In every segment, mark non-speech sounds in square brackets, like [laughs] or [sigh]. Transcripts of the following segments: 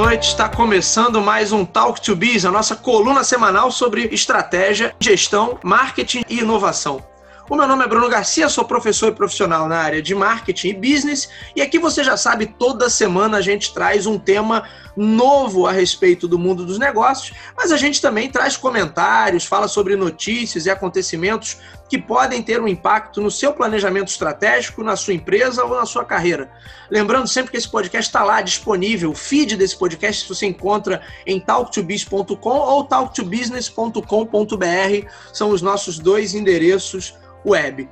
noite. Está começando mais um Talk to Biz, a nossa coluna semanal sobre estratégia, gestão, marketing e inovação. O meu nome é Bruno Garcia, sou professor e profissional na área de marketing e business, e aqui você já sabe, toda semana a gente traz um tema novo a respeito do mundo dos negócios, mas a gente também traz comentários, fala sobre notícias e acontecimentos que podem ter um impacto no seu planejamento estratégico, na sua empresa ou na sua carreira. Lembrando sempre que esse podcast está lá disponível, o feed desse podcast você encontra em talktobiz.com ou talktobusiness.com.br, são os nossos dois endereços web.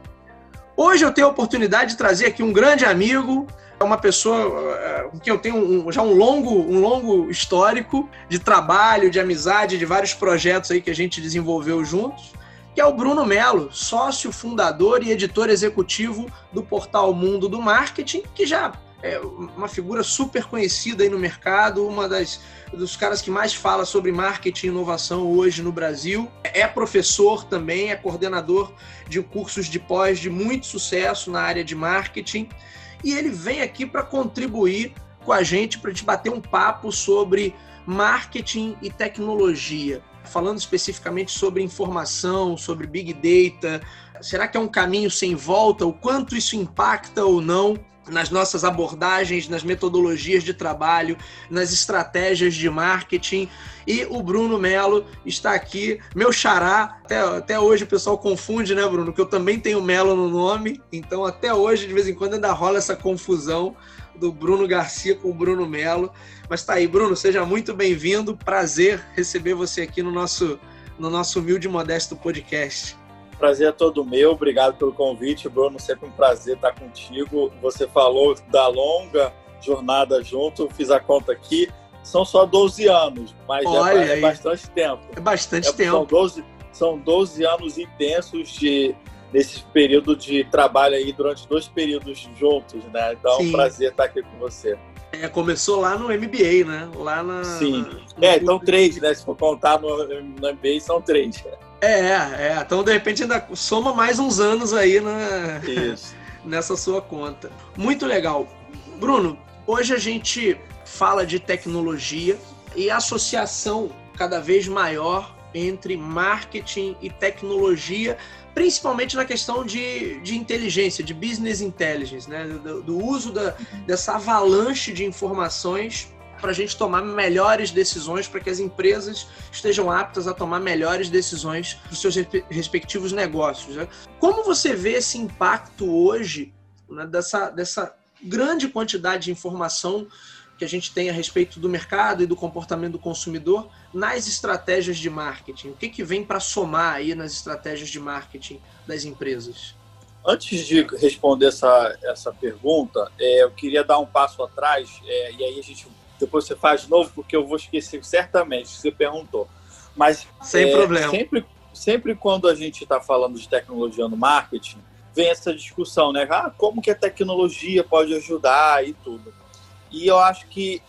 Hoje eu tenho a oportunidade de trazer aqui um grande amigo, uma pessoa eh, com quem eu tenho um, já um longo, um longo histórico de trabalho, de amizade, de vários projetos aí que a gente desenvolveu juntos, que é o Bruno Melo, sócio fundador e editor executivo do portal Mundo do Marketing, que já é uma figura super conhecida aí no mercado, uma das dos caras que mais fala sobre marketing e inovação hoje no Brasil. É professor também, é coordenador de cursos de pós de muito sucesso na área de marketing. E ele vem aqui para contribuir com a gente, para a gente bater um papo sobre marketing e tecnologia. Falando especificamente sobre informação, sobre big data. Será que é um caminho sem volta? O quanto isso impacta ou não nas nossas abordagens, nas metodologias de trabalho, nas estratégias de marketing. E o Bruno Melo está aqui, meu xará. Até, até hoje o pessoal confunde, né, Bruno? Que eu também tenho Melo no nome. Então, até hoje, de vez em quando, ainda rola essa confusão do Bruno Garcia com o Bruno Melo. Mas tá aí, Bruno, seja muito bem-vindo. Prazer receber você aqui no nosso, no nosso humilde e modesto podcast. Prazer é todo meu, obrigado pelo convite, Bruno. Sempre um prazer estar contigo. Você falou da longa jornada junto, fiz a conta aqui. São só 12 anos, mas Olha é, é bastante tempo. É bastante é, tempo. São 12, são 12 anos intensos de nesse período de trabalho aí durante dois períodos juntos, né? Então Sim. é um prazer estar aqui com você. É, começou lá no MBA, né? Lá na. Sim. Na, é, então três, né? Se for contar no, no MBA, são três. É, é. Então, de repente, ainda soma mais uns anos aí na, [laughs] nessa sua conta. Muito legal. Bruno, hoje a gente fala de tecnologia e associação cada vez maior entre marketing e tecnologia, principalmente na questão de, de inteligência, de business intelligence, né? do, do uso da, dessa avalanche de informações para a gente tomar melhores decisões, para que as empresas estejam aptas a tomar melhores decisões dos seus respectivos negócios. Né? Como você vê esse impacto hoje né, dessa, dessa grande quantidade de informação que a gente tem a respeito do mercado e do comportamento do consumidor nas estratégias de marketing? O que, que vem para somar aí nas estratégias de marketing das empresas? Antes de responder essa, essa pergunta, é, eu queria dar um passo atrás, é, e aí a gente depois você faz de novo, porque eu vou esquecer certamente que você perguntou. Mas sem é, problema. Sempre, sempre quando a gente está falando de tecnologia no marketing, vem essa discussão, né? Ah, como que a tecnologia pode ajudar e tudo. E eu acho que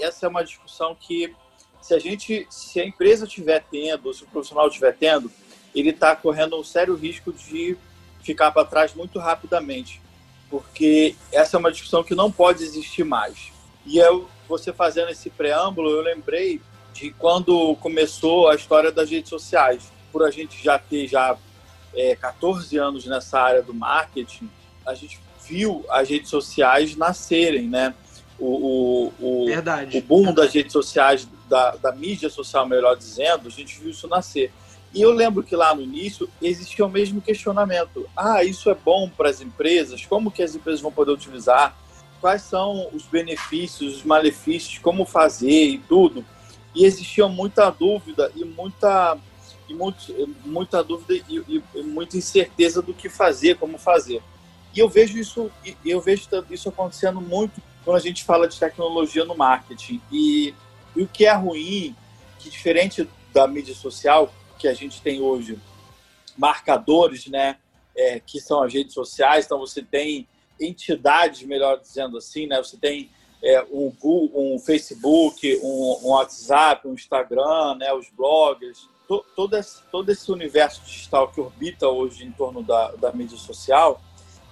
essa é uma discussão que se a gente, se a empresa estiver tendo, se o profissional estiver tendo, ele está correndo um sério risco de ficar para trás muito rapidamente, porque essa é uma discussão que não pode existir mais. E eu, você fazendo esse preâmbulo, eu lembrei de quando começou a história das redes sociais. Por a gente já ter já é, 14 anos nessa área do marketing, a gente viu as redes sociais nascerem, né? O, o, o, Verdade. o boom das redes sociais, da, da mídia social, melhor dizendo, a gente viu isso nascer. E eu lembro que lá no início existia o mesmo questionamento. Ah, isso é bom para as empresas? Como que as empresas vão poder utilizar? Quais são os benefícios, os malefícios, como fazer e tudo. E existia muita dúvida e muita e muito, muita dúvida e, e, muita incerteza do que fazer, como fazer. E eu vejo isso, eu vejo isso acontecendo muito quando a gente fala de tecnologia no marketing. E, e o que é ruim, que diferente da mídia social que a gente tem hoje, marcadores, né, é, que são as redes sociais. Então você tem entidades, melhor dizendo assim, né? Você tem é, um, Google, um Facebook, um, um, WhatsApp, um Instagram, né? Os blogs, to, todo, esse, todo esse universo digital que orbita hoje em torno da, da mídia social,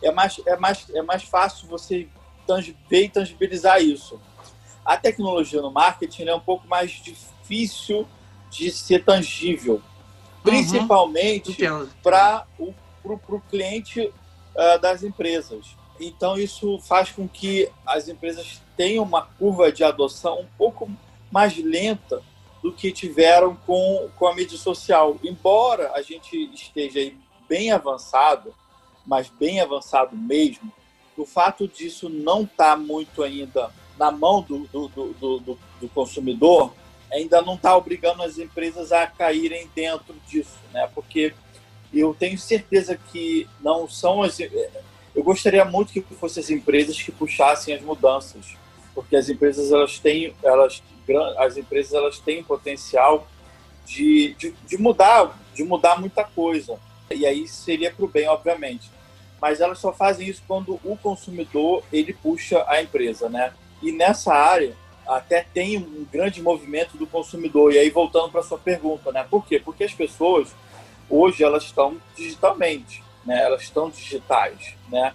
é mais, é, mais, é mais fácil você veio tangibilizar isso. A tecnologia no marketing é um pouco mais difícil de ser tangível, uhum. principalmente uhum. para o pro cliente uh, das empresas. Então, isso faz com que as empresas tenham uma curva de adoção um pouco mais lenta do que tiveram com, com a mídia social. Embora a gente esteja bem avançado, mas bem avançado mesmo, o fato disso não estar tá muito ainda na mão do, do, do, do, do consumidor ainda não está obrigando as empresas a caírem dentro disso, né? Porque eu tenho certeza que não são as. Eu gostaria muito que fossem as empresas que puxassem as mudanças, porque as empresas elas têm, elas, as empresas elas têm potencial de, de, de mudar, de mudar muita coisa. E aí seria para o bem, obviamente. Mas elas só fazem isso quando o consumidor ele puxa a empresa, né? E nessa área até tem um grande movimento do consumidor. E aí voltando para sua pergunta, né? Por quê? Porque as pessoas hoje elas estão digitalmente, né? Elas estão digitais, né?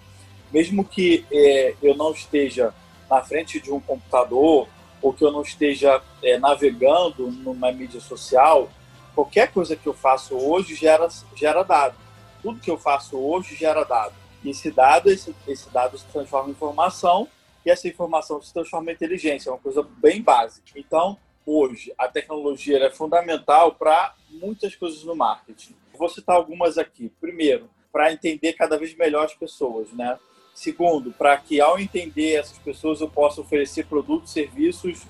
Mesmo que é, eu não esteja na frente de um computador ou que eu não esteja é, navegando numa mídia social, qualquer coisa que eu faço hoje gera, gera dado. Tudo que eu faço hoje gera dado. E esse dado, esse, esse dado se transforma em informação e essa informação se transforma em inteligência, é uma coisa bem básica. Então, hoje, a tecnologia é fundamental para muitas coisas no marketing. Vou citar algumas aqui. Primeiro, para entender cada vez melhor as pessoas, né? Segundo, para que ao entender essas pessoas eu possa oferecer produtos, serviços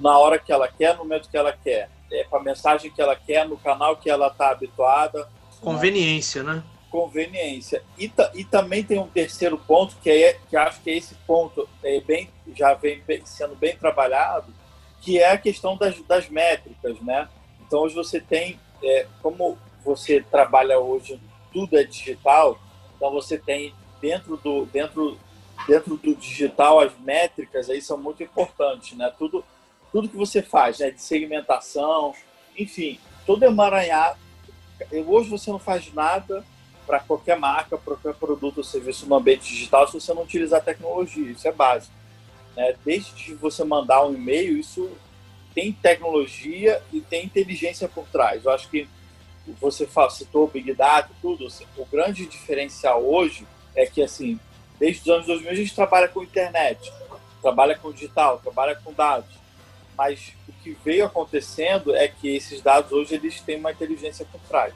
na hora que ela quer, no momento que ela quer, é, com a mensagem que ela quer, no canal que ela está habituada. Conveniência, né? Conveniência. E, e também tem um terceiro ponto que é que acho que é esse ponto é bem já vem sendo bem trabalhado, que é a questão das, das métricas, né? Então hoje você tem é, como você trabalha hoje, tudo é digital, então você tem dentro do dentro dentro do digital as métricas aí são muito importantes, né? Tudo tudo que você faz, né? De segmentação, enfim, todo emaranhado. Hoje você não faz nada para qualquer marca, para qualquer produto ou serviço no ambiente digital se você não utilizar tecnologia. Isso é básico. Né? Desde você mandar um e-mail, isso tem tecnologia e tem inteligência por trás. Eu acho que você citou Big Data tudo, assim, o grande diferencial hoje é que, assim, desde os anos 2000 a gente trabalha com internet, trabalha com digital, trabalha com dados, mas o que veio acontecendo é que esses dados hoje eles têm uma inteligência por trás.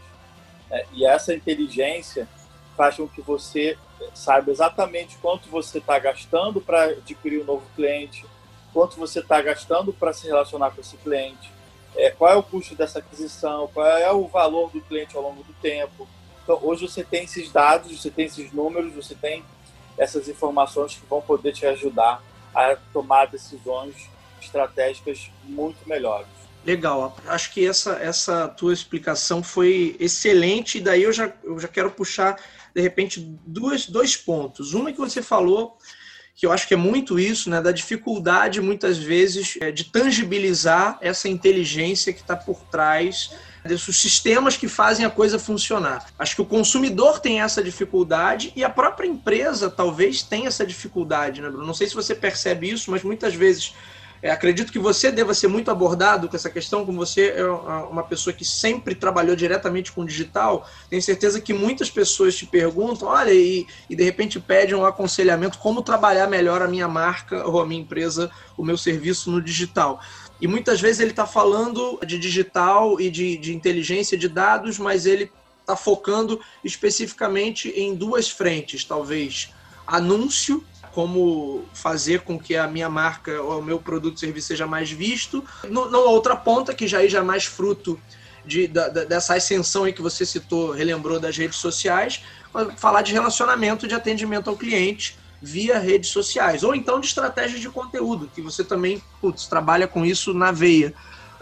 Né? E essa inteligência faz com que você saiba exatamente quanto você está gastando para adquirir um novo cliente, quanto você está gastando para se relacionar com esse cliente, é, qual é o custo dessa aquisição, qual é o valor do cliente ao longo do tempo. Então, hoje você tem esses dados, você tem esses números, você tem essas informações que vão poder te ajudar a tomar decisões estratégicas muito melhores. Legal, acho que essa, essa tua explicação foi excelente, e daí eu já, eu já quero puxar, de repente, duas, dois pontos. Uma que você falou que eu acho que é muito isso, né, da dificuldade muitas vezes é, de tangibilizar essa inteligência que está por trás desses sistemas que fazem a coisa funcionar. Acho que o consumidor tem essa dificuldade e a própria empresa talvez tenha essa dificuldade, né, Bruno? Não sei se você percebe isso, mas muitas vezes é, acredito que você deva ser muito abordado com essa questão, como você é uma pessoa que sempre trabalhou diretamente com digital. Tenho certeza que muitas pessoas te perguntam, olha, e, e de repente pedem um aconselhamento como trabalhar melhor a minha marca ou a minha empresa, o meu serviço no digital. E muitas vezes ele está falando de digital e de, de inteligência de dados, mas ele está focando especificamente em duas frentes, talvez anúncio como fazer com que a minha marca ou o meu produto ou serviço seja mais visto. No, outra ponta, que já, é mais fruto de, da, dessa ascensão aí que você citou, relembrou das redes sociais, falar de relacionamento de atendimento ao cliente via redes sociais, ou então de estratégia de conteúdo, que você também putz, trabalha com isso na veia.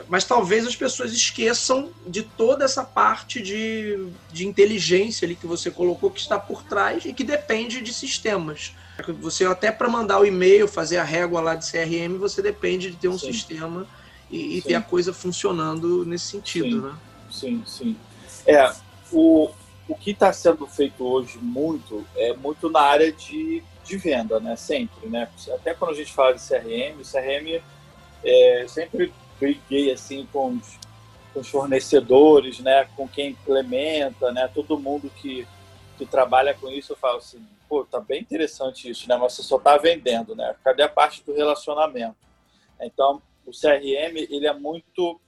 Mas talvez as pessoas esqueçam de toda essa parte de, de inteligência ali que você colocou que está por trás e que depende de sistemas. Você até para mandar o e-mail, fazer a régua lá de CRM, você depende de ter um sim. sistema e, e ter a coisa funcionando nesse sentido, sim. né? Sim, sim. É, o, o que está sendo feito hoje muito é muito na área de, de venda, né? Sempre, né? Até quando a gente fala de CRM, o CRM é, sempre briguei assim com os, com os, fornecedores, né? Com quem implementa, né? Todo mundo que, que trabalha com isso, eu falo assim, pô, tá bem interessante isso, né? Mas você só tá vendendo, né? Cadê a parte do relacionamento? Então, o CRM, ele é muito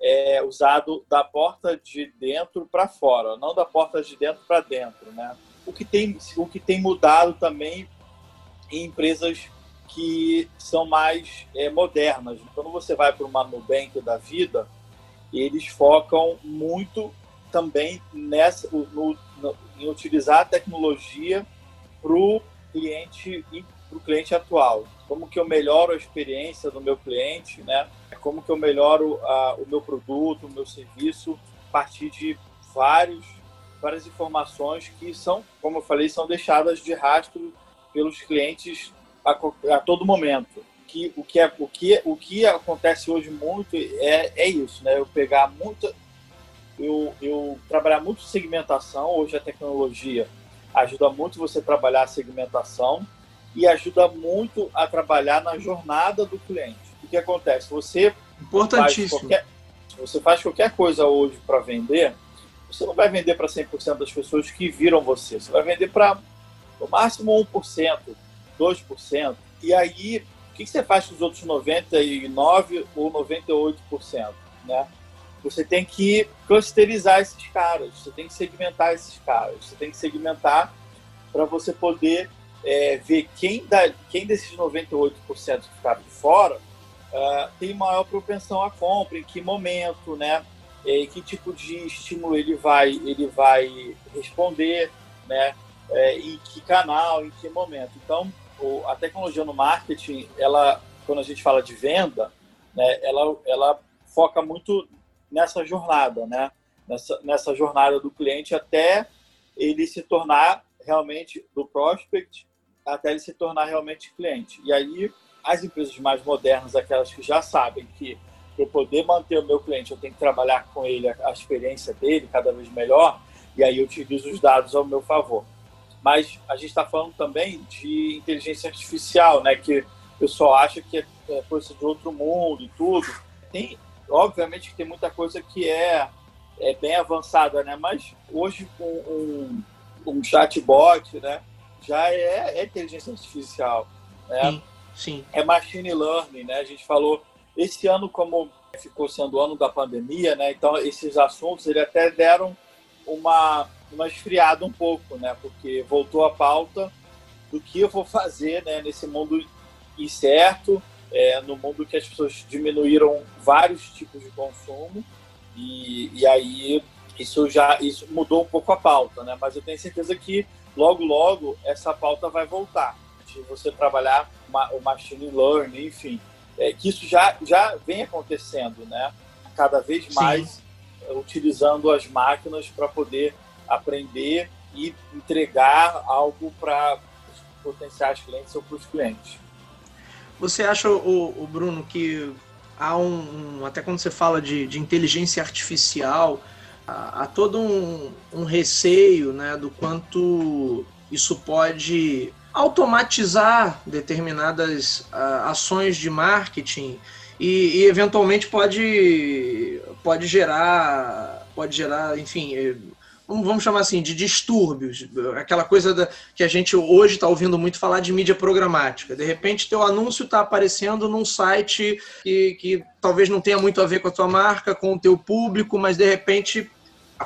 é, usado da porta de dentro para fora, não da porta de dentro para dentro, né? O que tem, o que tem mudado também em empresas que são mais é, modernas. Quando você vai para uma Nubank da vida, eles focam muito também nessa, no, no, em utilizar a tecnologia para o cliente para o cliente atual. Como que eu melhoro a experiência do meu cliente, né? Como que eu melhoro a, o meu produto, o meu serviço a partir de vários várias informações que são, como eu falei, são deixadas de rastro pelos clientes a, a todo momento. Que, o, que é, o, que, o que acontece hoje muito é, é isso, né? Eu pegar muita. Eu, eu trabalhar muito segmentação, hoje a tecnologia ajuda muito você a trabalhar a segmentação e ajuda muito a trabalhar na jornada do cliente. O que acontece? Você Importantíssimo. Faz qualquer, você faz qualquer coisa hoje para vender, você não vai vender para 100% das pessoas que viram você. Você vai vender para no máximo 1%, 2%. E aí, o que você faz com os outros 99% ou 98%? Né? Você tem que clusterizar esses caras, você tem que segmentar esses caras, você tem que segmentar para você poder é, ver quem, da, quem desses 98% que ficaram de fora uh, tem maior propensão à compra, em que momento, né? E que tipo de estímulo ele vai, ele vai responder, né? É, em que canal, em que momento. Então, o, a tecnologia no marketing, ela, quando a gente fala de venda, né, ela, ela foca muito nessa jornada, né? Nessa, nessa jornada do cliente até ele se tornar realmente do prospect até ele se tornar realmente cliente. E aí, as empresas mais modernas, aquelas que já sabem que para eu poder manter o meu cliente, eu tenho que trabalhar com ele, a experiência dele cada vez melhor, e aí eu utilizo os dados ao meu favor. Mas a gente está falando também de inteligência artificial, né? Que o pessoal acha que é, é coisa de outro mundo e tudo. Tem, obviamente, que tem muita coisa que é, é bem avançada, né? Mas hoje com um, um chatbot, né? já é, é inteligência artificial. Né? Sim, sim. É machine learning, né? A gente falou esse ano como ficou sendo o ano da pandemia, né? Então esses assuntos ele até deram uma uma esfriada um pouco, né? Porque voltou a pauta do que eu vou fazer, né? Nesse mundo incerto, é, no mundo que as pessoas diminuíram vários tipos de consumo e, e aí isso já isso mudou um pouco a pauta, né? Mas eu tenho certeza que logo, logo, essa pauta vai voltar. De você trabalhar o machine learning, enfim. É, que isso já, já vem acontecendo, né? Cada vez mais Sim. utilizando as máquinas para poder aprender e entregar algo para os potenciais clientes ou para os clientes. Você acha, o, o Bruno, que há um, um, até quando você fala de, de inteligência artificial, há, todo um, um receio né, do quanto isso pode automatizar determinadas uh, ações de marketing e, e, eventualmente pode, pode gerar pode gerar enfim vamos chamar assim de distúrbios aquela coisa da, que a gente hoje está ouvindo muito falar de mídia programática. De repente teu anúncio está aparecendo num site que, que talvez não tenha muito a ver com a tua marca com o teu público mas de repente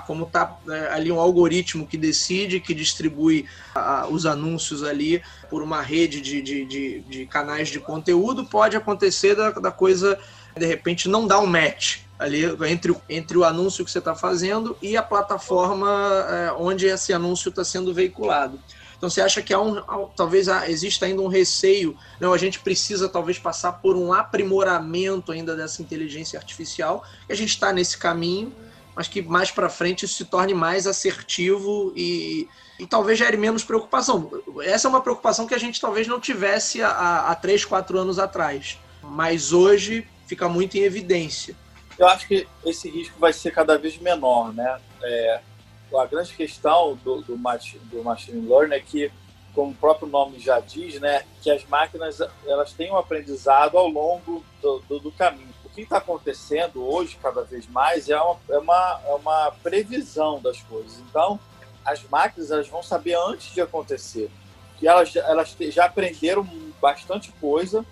como está né, ali um algoritmo que decide, que distribui a, os anúncios ali por uma rede de, de, de, de, canais de conteúdo, pode acontecer da, da coisa, de repente, não dar um match ali entre, entre o anúncio que você está fazendo e a plataforma é, onde esse anúncio está sendo veiculado. Então você acha que há um, talvez exista ainda um receio, não? A gente precisa talvez passar por um aprimoramento ainda dessa inteligência artificial. A gente está nesse caminho mas que mais para frente isso se torne mais assertivo e, e talvez gere menos preocupação. Essa é uma preocupação que a gente talvez não tivesse há, há três, quatro anos atrás, mas hoje fica muito em evidência. Eu acho que esse risco vai ser cada vez menor, né? É, a grande questão do, do, machine, do machine learning é que como o próprio nome já diz, né, que as máquinas elas têm um aprendizado ao longo do, do, do caminho. O que está acontecendo hoje, cada vez mais, é uma, é, uma, é uma previsão das coisas. Então, as máquinas elas vão saber antes de acontecer. E elas, elas já aprenderam bastante coisa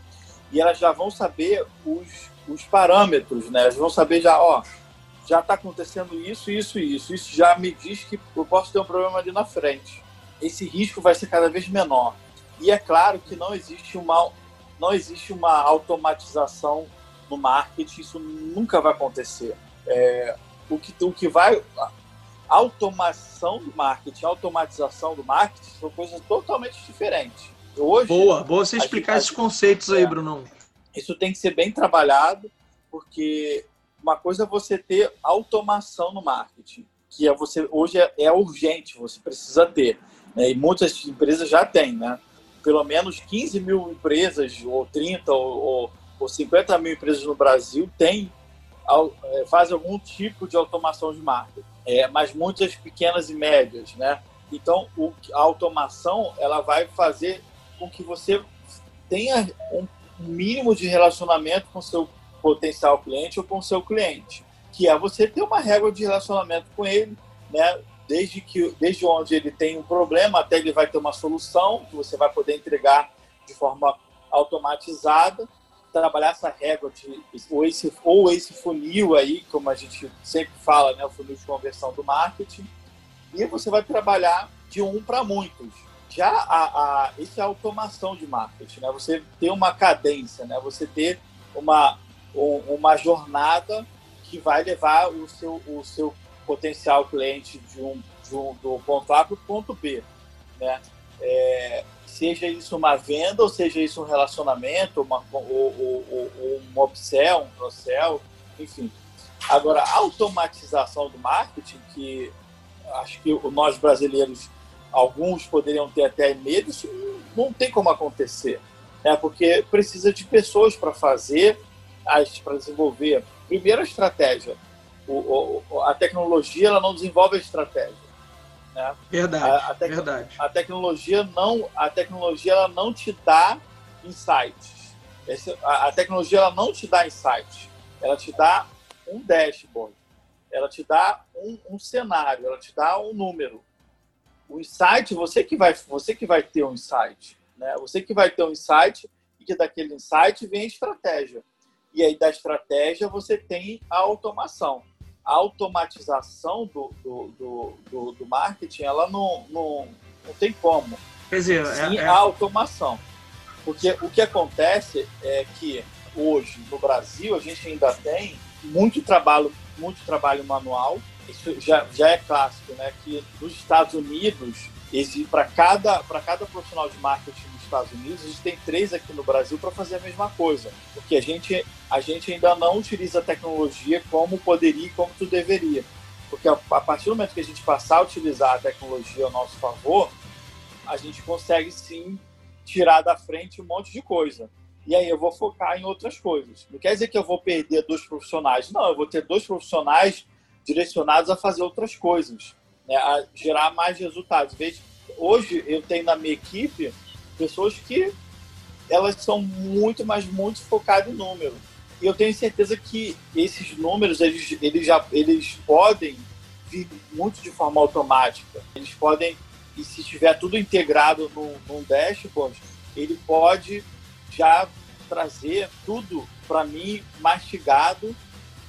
e elas já vão saber os, os parâmetros, né? Elas vão saber já, ó, já está acontecendo isso, isso e isso. Isso já me diz que eu posso ter um problema ali na frente. Esse risco vai ser cada vez menor. E é claro que não existe uma, não existe uma automatização no marketing, isso nunca vai acontecer. É, o, que, o que vai. Automação do marketing, automatização do marketing são coisas totalmente diferentes. Hoje, boa, boa você explicar esses conceitos aí, é, Brunão. Isso tem que ser bem trabalhado, porque uma coisa é você ter automação no marketing, que é você hoje é, é urgente, você precisa ter. Né? E muitas empresas já têm, né? Pelo menos 15 mil empresas, ou 30, ou, ou, ou 50 mil empresas no Brasil têm, é, fazem algum tipo de automação de marketing. É, mas muitas pequenas e médias, né? Então, o, a automação ela vai fazer com que você tenha um mínimo de relacionamento com seu potencial cliente ou com seu cliente, que é você ter uma régua de relacionamento com ele, né? Desde que desde onde ele tem um problema até ele vai ter uma solução que você vai poder entregar de forma automatizada, trabalhar essa régua de ou esse ou esse funil aí, como a gente sempre fala, né, o funil de conversão do marketing, e você vai trabalhar de um para muitos. Já a, a, isso é automação de marketing, né? Você ter uma cadência, né? Você ter uma uma jornada que vai levar o seu, o seu potencial cliente de um, de um, do ponto A para o ponto B. Né? É, seja isso uma venda, ou seja isso um relacionamento, uma, ou, um upsell, um cross-sell, enfim. Agora, a automatização do marketing, que acho que nós brasileiros, alguns poderiam ter até medo, isso não tem como acontecer. Né? Porque precisa de pessoas para fazer, para desenvolver, primeiro a estratégia. O, o, a tecnologia ela não desenvolve a estratégia. Né? Verdade, a, a verdade. A tecnologia não, a tecnologia ela não te dá insights. Esse, a, a, tecnologia ela não te dá insights. Ela te dá um dashboard. Ela te dá um, um cenário. Ela te dá um número. O insight você que vai, você que vai ter um insight, né? Você que vai ter um insight e que daquele insight vem a estratégia. E aí, da estratégia, você tem a automação. A automatização do, do, do, do, do marketing, ela não, não, não tem como. Quer dizer, Sim, é, é... a automação. Porque o que acontece é que hoje, no Brasil, a gente ainda tem muito trabalho, muito trabalho manual. Isso já, já é clássico, né? Que nos Estados Unidos, para cada, cada profissional de marketing Estados Unidos, a gente tem três aqui no Brasil para fazer a mesma coisa, porque a gente, a gente ainda não utiliza a tecnologia como poderia e como tu deveria. Porque a, a partir do momento que a gente passar a utilizar a tecnologia ao nosso favor, a gente consegue sim tirar da frente um monte de coisa. E aí eu vou focar em outras coisas. Não quer dizer que eu vou perder dois profissionais. Não, eu vou ter dois profissionais direcionados a fazer outras coisas, né? a gerar mais resultados. Hoje eu tenho na minha equipe pessoas que elas são muito, mas muito focadas em número. E eu tenho certeza que esses números, eles, eles, já, eles podem vir muito de forma automática. Eles podem, e se estiver tudo integrado num, num dashboard, ele pode já trazer tudo para mim mastigado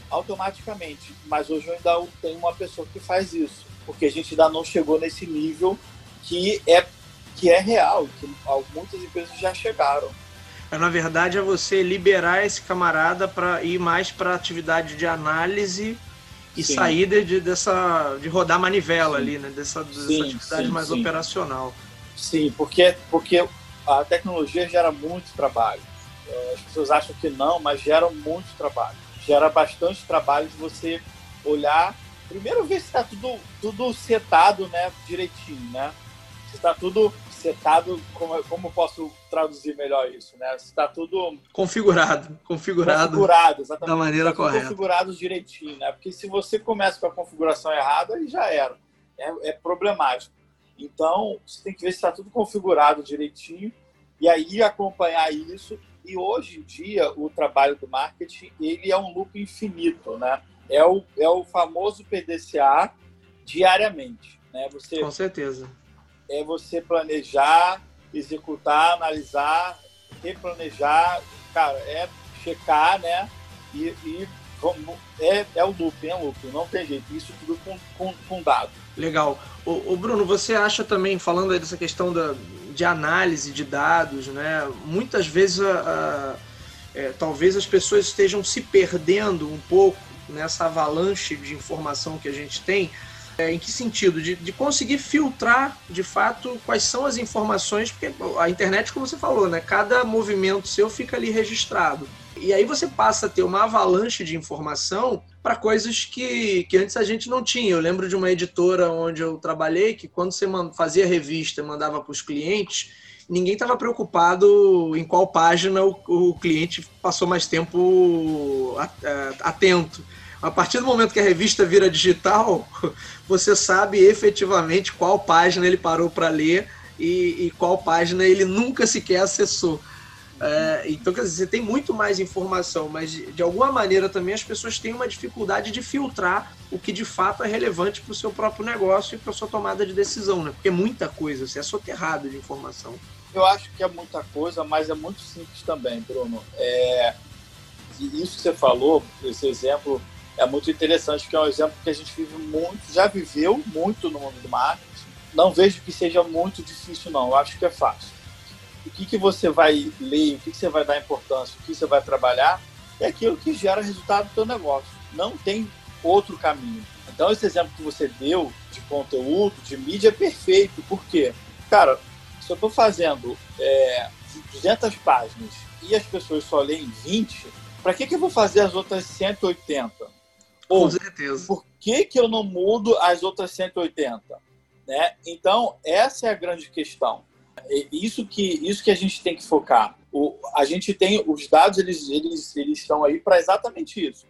automaticamente. Mas hoje eu ainda tenho uma pessoa que faz isso, porque a gente ainda não chegou nesse nível que é que é real, que muitas empresas já chegaram. É, na verdade, é você liberar esse camarada para ir mais para atividade de análise e sim. sair de, dessa de rodar manivela sim. ali, né? Dessa, dessa sim, atividade mais operacional. Sim, porque porque a tecnologia gera muito trabalho. É, as pessoas acham que não, mas gera muito trabalho. Gera bastante trabalho de você olhar, primeiro ver se está tudo tudo setado, né, direitinho, né? Se está tudo setado, como, como posso traduzir melhor isso, né? Está tudo configurado, configurado, configurado exatamente, da maneira correta, configurado direitinho, né? Porque se você começa com a configuração errada, aí já era, é, é problemático. Então, você tem que ver se está tudo configurado direitinho e aí acompanhar isso. E hoje em dia, o trabalho do marketing ele é um loop infinito, né? É o, é o famoso PDCA diariamente, né? Você, Com certeza. É você planejar, executar, analisar, replanejar, cara, é checar, né? E, e é, é o loop, é o loop, não tem jeito. Isso tudo com, com, com dado. Legal. O, o, Bruno, você acha também, falando aí dessa questão da, de análise de dados, né? Muitas vezes, a, a, é, talvez as pessoas estejam se perdendo um pouco nessa avalanche de informação que a gente tem. É, em que sentido? De, de conseguir filtrar, de fato, quais são as informações, porque a internet, como você falou, né? Cada movimento seu fica ali registrado. E aí você passa a ter uma avalanche de informação para coisas que, que antes a gente não tinha. Eu lembro de uma editora onde eu trabalhei que quando você fazia revista mandava para os clientes, ninguém estava preocupado em qual página o, o, cliente passou mais tempo atento. A partir do momento que a revista vira digital, [laughs] você sabe efetivamente qual página ele parou para ler e, e qual página ele nunca sequer acessou. É, então, quer dizer, você tem muito mais informação, mas de, de, alguma maneira também as pessoas têm uma dificuldade de filtrar o que de fato é relevante para o seu próprio negócio e para a sua tomada de decisão, né? Porque é muita coisa, você é soterrado de informação. Eu acho que é muita coisa, mas é muito simples também, Bruno. É, isso que você falou, esse exemplo, é muito interessante, que é um exemplo que a gente vive muito, já viveu muito no mundo do marketing. Não vejo que seja muito difícil, não. Eu acho que é fácil o que, que você vai ler, o que, que você vai dar importância, o que você vai trabalhar, é aquilo que gera resultado do seu negócio. Não tem outro caminho. Então, esse exemplo que você deu de conteúdo, de mídia, é perfeito. Por quê? Cara, se eu estou fazendo é, 200 páginas e as pessoas só leem 20, para que, que eu vou fazer as outras 180? Ou, Com certeza. Por que, que eu não mudo as outras 180? Né? Então, essa é a grande questão. É isso que, isso que a gente tem que focar. O, a gente tem os dados, eles, eles, eles estão aí para exatamente isso.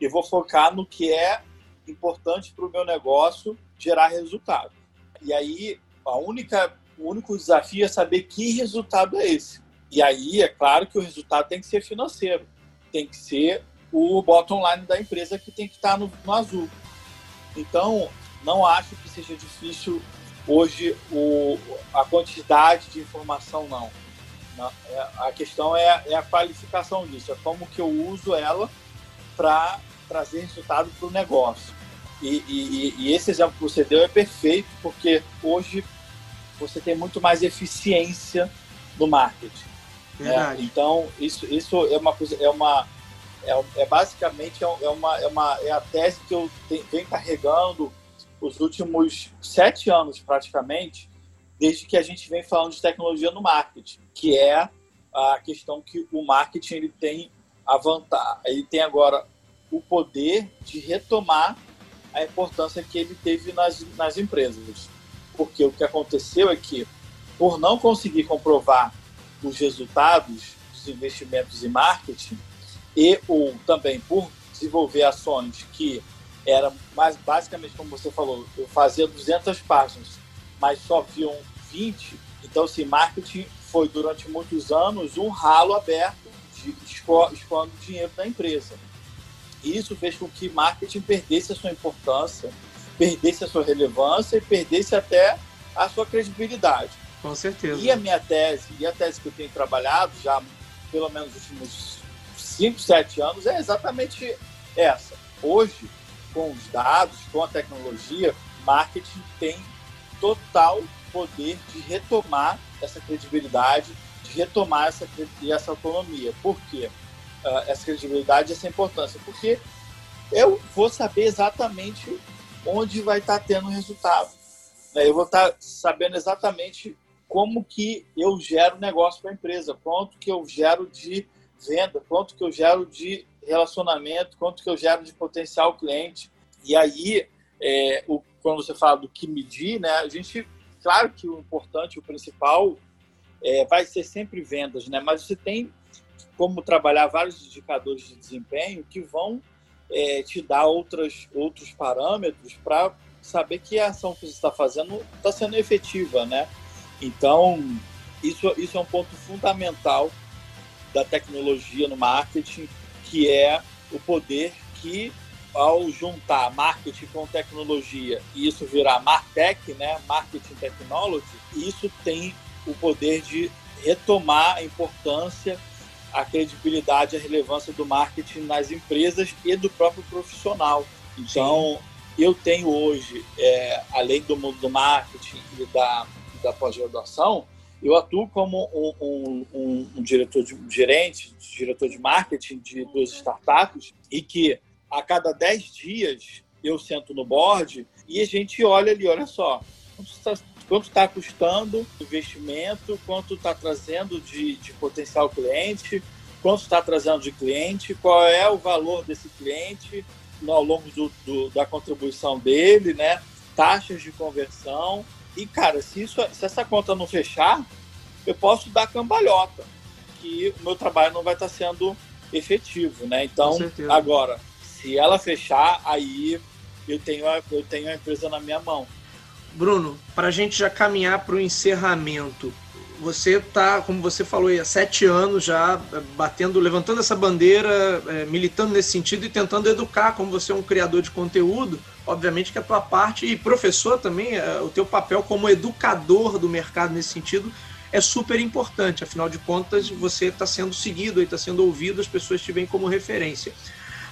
Eu vou focar no que é importante para o meu negócio gerar resultado. E aí, a única, o único desafio é saber que resultado é esse. E aí, é claro que o resultado tem que ser financeiro, tem que ser o bottom line da empresa que tem que estar no, no azul. Então, não acho que seja difícil hoje o, a quantidade de informação não. É, a questão é, é a qualificação disso, é como que eu uso ela para trazer resultado para o negócio. E, e, e, esse exemplo que você deu é perfeito, porque hoje você tem muito mais eficiência no marketing. Né? Então, isso, isso é uma coisa, é uma. É, é basicamente é, é uma, é, uma, é a tese que eu venho carregando os últimos sete anos, praticamente, desde que a gente vem falando de tecnologia no marketing, que é a questão que o marketing ele tem a vantagem, ele tem agora o poder de retomar a importância que ele teve nas, nas empresas. Porque o que aconteceu é que, por não conseguir comprovar os resultados dos investimentos em marketing, e ou também por desenvolver ações que era mais basicamente como você falou, eu fazia 200 páginas, mas só viam 20. Então, assim, marketing foi durante muitos anos um ralo aberto de escoando dinheiro da empresa. E isso fez com que marketing perdesse a sua importância, perdesse a sua relevância e perdesse até a sua credibilidade. Com certeza. E a minha tese, e a tese que eu tenho trabalhado já pelo menos nos últimos 5, 7 anos é exatamente essa. Hoje, com os dados, com a tecnologia, marketing tem total poder de retomar essa credibilidade, de retomar essa, essa autonomia. Por quê? Uh, essa credibilidade, essa importância? Porque eu vou saber exatamente onde vai estar tendo resultado. Né? Eu vou estar sabendo exatamente como que eu gero negócio para a empresa, quanto que eu gero de venda, quanto que eu gero de relacionamento, quanto que eu gero de potencial cliente. E aí, é, o, quando você fala do que medir, né, a gente, claro que o importante, o principal, é, vai ser sempre vendas, né? Mas você tem como trabalhar vários indicadores de desempenho que vão é, te dar outras, outros parâmetros para saber que a ação que você está fazendo está sendo efetiva, né? Então, isso, isso é um ponto fundamental da tecnologia no marketing, que é o poder que, ao juntar marketing com tecnologia e isso virar Martech, né, Marketing Technology, isso tem o poder de retomar a importância, a credibilidade, a relevância do marketing nas empresas e do próprio profissional. Então, Sim. eu tenho hoje, é, além do mundo do marketing e da, da pós-graduação, eu atuo como um, um, um, um, diretor de gerente, diretor de marketing de duas startups e que a cada 10 dias eu sento no board e a gente olha ali, olha só, quanto está custando o investimento, quanto está trazendo de, de potencial cliente, quanto está trazendo de cliente, qual é o valor desse cliente ao longo do, do, da contribuição dele, né? taxas de conversão e, cara, se, isso, se essa conta não fechar, eu posso dar cambalhota, que o meu trabalho não vai estar sendo efetivo, né? Então, agora, se ela fechar, aí eu tenho, a, eu tenho a empresa na minha mão. Bruno, para a gente já caminhar para o encerramento, você está, como você falou, há sete anos já é, batendo, levantando essa bandeira, é, militando nesse sentido e tentando educar, como você é um criador de conteúdo, obviamente que a tua parte, e professor também, é, o teu papel como educador do mercado nesse sentido é super importante, afinal de contas você está sendo seguido está sendo ouvido, as pessoas te veem como referência.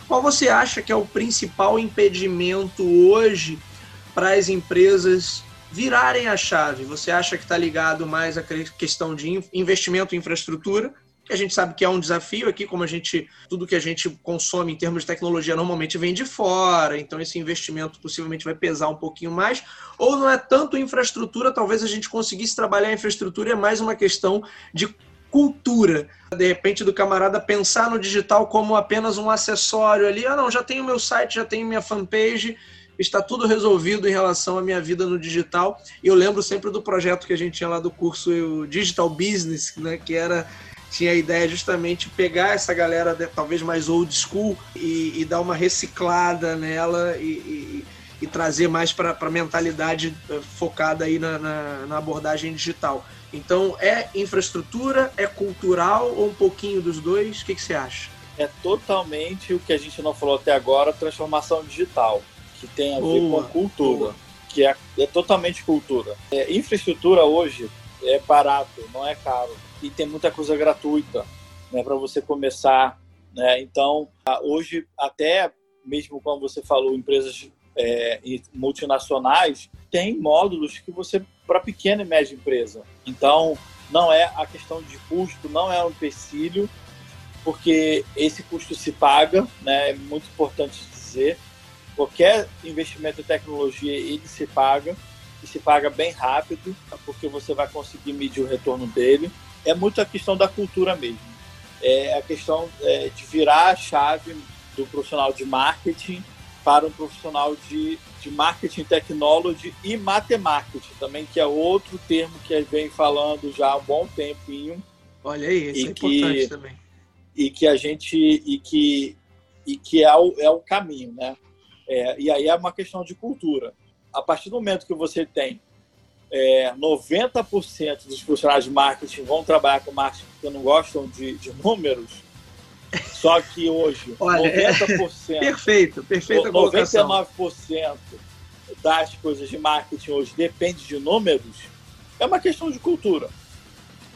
Qual você acha que é o principal impedimento hoje para as empresas virarem a chave? Você acha que está ligado mais à questão de investimento em infraestrutura? Que a gente sabe que é um desafio aqui, como a gente tudo que a gente consome em termos de tecnologia normalmente vem de fora, então esse investimento possivelmente vai pesar um pouquinho mais. Ou não é tanto infraestrutura, talvez a gente conseguisse trabalhar a infraestrutura, é mais uma questão de cultura. De repente, do camarada pensar no digital como apenas um acessório ali. Ah, não, já tenho meu site, já tenho minha fanpage, está tudo resolvido em relação à minha vida no digital. E eu lembro sempre do projeto que a gente tinha lá do curso Digital Business, né, que era tinha a ideia justamente pegar essa galera talvez mais old school e, e dar uma reciclada nela e, e, e trazer mais para a mentalidade eh, focada aí na, na, na, abordagem digital. Então, é infraestrutura, é cultural ou um pouquinho dos dois? O que, que você acha? É totalmente o que a gente não falou até agora, transformação digital que tem a ver com cultura, boa. que é, é, totalmente cultura. É, infraestrutura hoje é barato, não é caro e tem muita coisa gratuita, né, para você começar, né? Então, hoje até mesmo como você falou, empresas é, multinacionais tem módulos que você para pequena e média empresa. Então, não é a questão de custo, não é um empecilho, porque esse custo se paga, né? É muito importante dizer qualquer investimento em tecnologia ele se paga e se paga bem rápido porque você vai conseguir medir o retorno dele é muito a questão da cultura mesmo. É a questão é, de virar a chave do profissional de marketing para um profissional de, de marketing technology e matemática também que é outro termo que vem falando já há um bom tempinho. Olha aí isso é que, importante também. e que a gente e que e que é o, é o caminho né? É, e aí é uma questão de cultura. A partir do momento que você tem é, 90% dos funcionários de marketing vão trabalhar com marketing porque não gostam de, de números, só que hoje [laughs] Olha, 90%. É... perfeito, perfeita 99% das coisas de marketing hoje depende de números, é uma questão de cultura.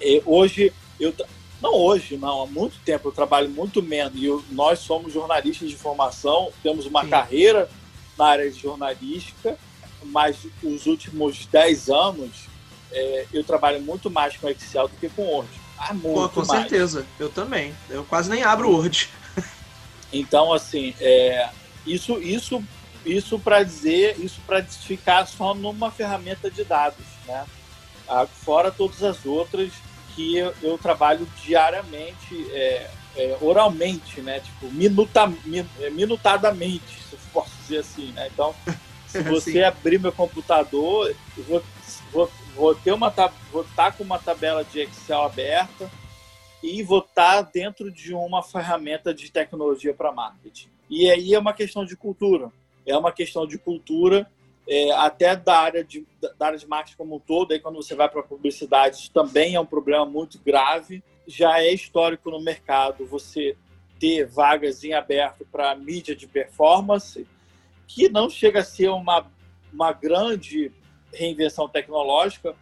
E hoje eu não hoje, não, há muito tempo eu trabalho muito menos. E eu, nós somos jornalistas de formação, temos uma Sim. carreira na área de jornalística, mas os últimos 10 anos é, eu trabalho muito mais com Excel do que com Word. Ah, muito Pô, com mais. certeza, eu também. Eu quase nem abro o Word. [laughs] Então, assim, é, isso, isso, isso para dizer, isso para ficar só numa ferramenta de dados, né? Ah, fora todas as outras que eu, eu trabalho diariamente, é, é, oralmente, né? Tipo, minuta, min, é, minutadamente, se eu posso dizer assim, né? Então, se você abrir meu computador, vou, vou, vou ter uma vou estar tá com uma tabela de Excel aberta e vou estar tá dentro de uma ferramenta de tecnologia para marketing. E aí é uma questão de cultura. É uma questão de cultura é, até da área, de, da área de marketing como um todo, aí quando você vai para a publicidade, isso também é um problema muito grave. Já é histórico no mercado você ter vagas em aberto para mídia de performance, que não chega a ser uma, uma grande reinvenção tecnológica,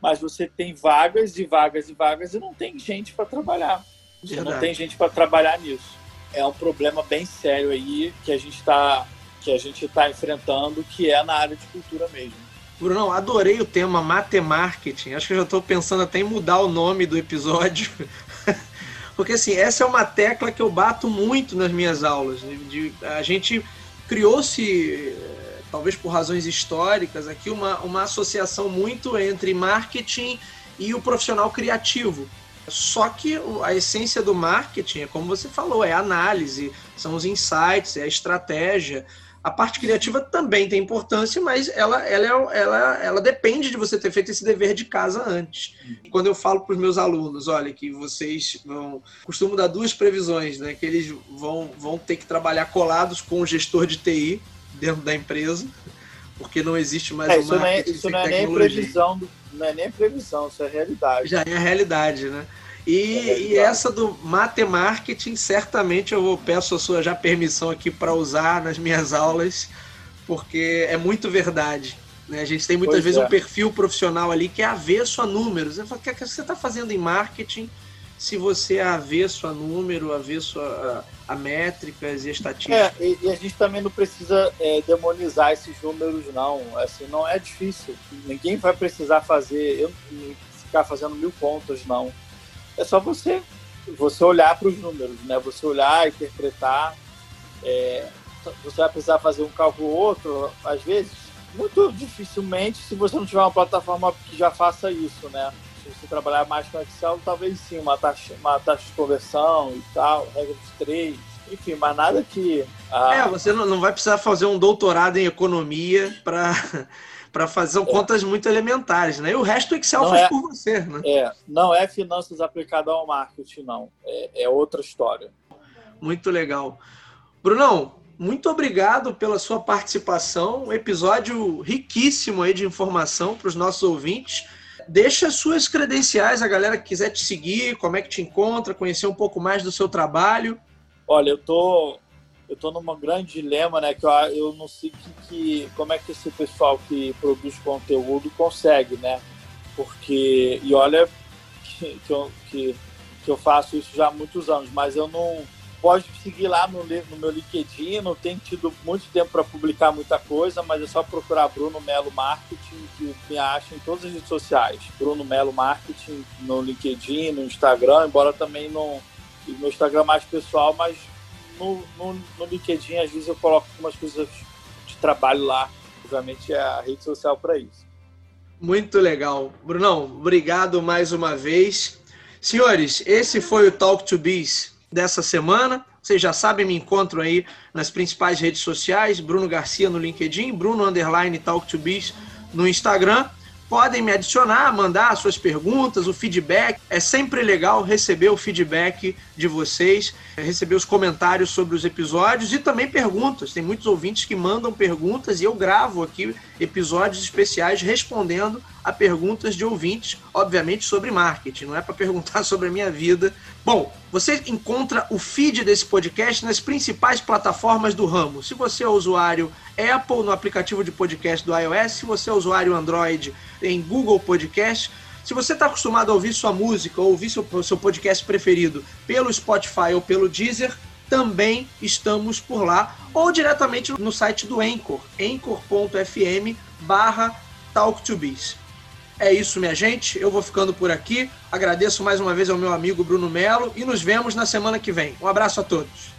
mas você tem vagas e vagas e vagas e não tem gente para trabalhar. Você Verdade. não tem gente para trabalhar nisso. É um problema bem sério aí que a gente está que a gente está enfrentando, que é na área de cultura mesmo. Bruno, adorei o tema matemarketing. Acho que eu já estou pensando até em mudar o nome do episódio. [laughs] Porque assim, essa é uma tecla que eu bato muito nas minhas aulas. De, de a gente criou-se, talvez por razões históricas, aqui uma, uma associação muito entre marketing e o profissional criativo. Só que a essência do marketing é como você falou, é a análise, são os insights, é a estratégia. A parte criativa também tem importância, mas ela, ela, ela, ela depende de você ter feito esse dever de casa antes. Quando eu falo para os meus alunos, olha, que vocês vão. Costumo dar duas previsões, né? Que eles vão, vão ter que trabalhar colados com o gestor de TI dentro da empresa, porque não existe mais é, isso não é, isso não é nem previsão, não é nem previsão, isso é realidade. Já é a realidade, né? E, é e, essa do matemarketing, certamente eu peço a sua já permissão aqui para usar nas minhas aulas, porque é muito verdade. Né? A gente tem muitas pois vezes é. um perfil profissional ali que é avesso a números. o que, é que você está fazendo em marketing se você é avesso a número, avesso a, a, a métricas e estatísticas? É, e, e, a gente também não precisa é, demonizar esses números, não. Assim, não é difícil. Ninguém vai precisar fazer, eu, ficar fazendo mil contas, não é só você você olhar para os números, né? Você olhar, interpretar. É, você vai precisar fazer um cálculo ou outro, às vezes, muito dificilmente, se você não tiver uma plataforma que já faça isso, né? Se você trabalhar mais com Excel, talvez sim, uma taxa, uma taxa de conversão e tal, regra de três, enfim, mas nada que. Ah... É, você não, vai precisar fazer um doutorado em economia para para fazer é. contas muito elementares, né? E o resto o Excel não faz é, por você, né? É, não é finanças aplicada ao marketing, não. É, é outra história. Muito legal. Brunão, muito obrigado pela sua participação. Um episódio riquíssimo aí de informação para os nossos ouvintes. Deixa suas credenciais, a galera que quiser te seguir, como é que te encontra, conhecer um pouco mais do seu trabalho. Olha, eu tô eu estou num grande dilema, né? Que eu, eu não sei que, que, como é que esse pessoal que produz conteúdo consegue, né? Porque, e olha que, que, eu, que, eu faço isso já há muitos anos, mas eu não. Pode seguir lá no, no meu LinkedIn, não tenho tido muito tempo para publicar muita coisa, mas é só procurar Bruno Melo Marketing, que me acha em todas as redes sociais. Bruno Melo Marketing no LinkedIn, no Instagram, embora também no, no Instagram mais pessoal, mas no, no, no LinkedIn, às vezes eu coloco algumas coisas de trabalho lá. Obviamente é a rede social para isso. Muito legal. Brunão, obrigado mais uma vez. Senhores, esse foi o Talk to Biz dessa semana. Vocês já sabem, me encontro aí nas principais redes sociais, Bruno Garcia no LinkedIn, Bruno Underline Talk to Biz no Instagram podem me adicionar, mandar suas perguntas, o feedback. É sempre legal receber o feedback de vocês, receber os comentários sobre os episódios e também perguntas. Tem muitos ouvintes que mandam perguntas e eu gravo aqui episódios especiais respondendo a perguntas de ouvintes, obviamente sobre marketing, não é para perguntar [laughs] sobre a minha vida. Bom, você encontra o feed desse podcast nas principais plataformas do ramo. Se você é usuário Apple, no aplicativo de podcast do iOS, se você é usuário Android, em Google Podcast. Se você está acostumado a ouvir sua música ou ouvir seu, seu podcast preferido pelo Spotify ou pelo Deezer, também estamos por lá, ou diretamente no site do Anchor, anchor.fm barra talktobiz. É isso, minha gente. Eu vou ficando por aqui. Agradeço mais uma vez ao meu amigo Bruno Melo e nos vemos na semana que vem. Um abraço a todos.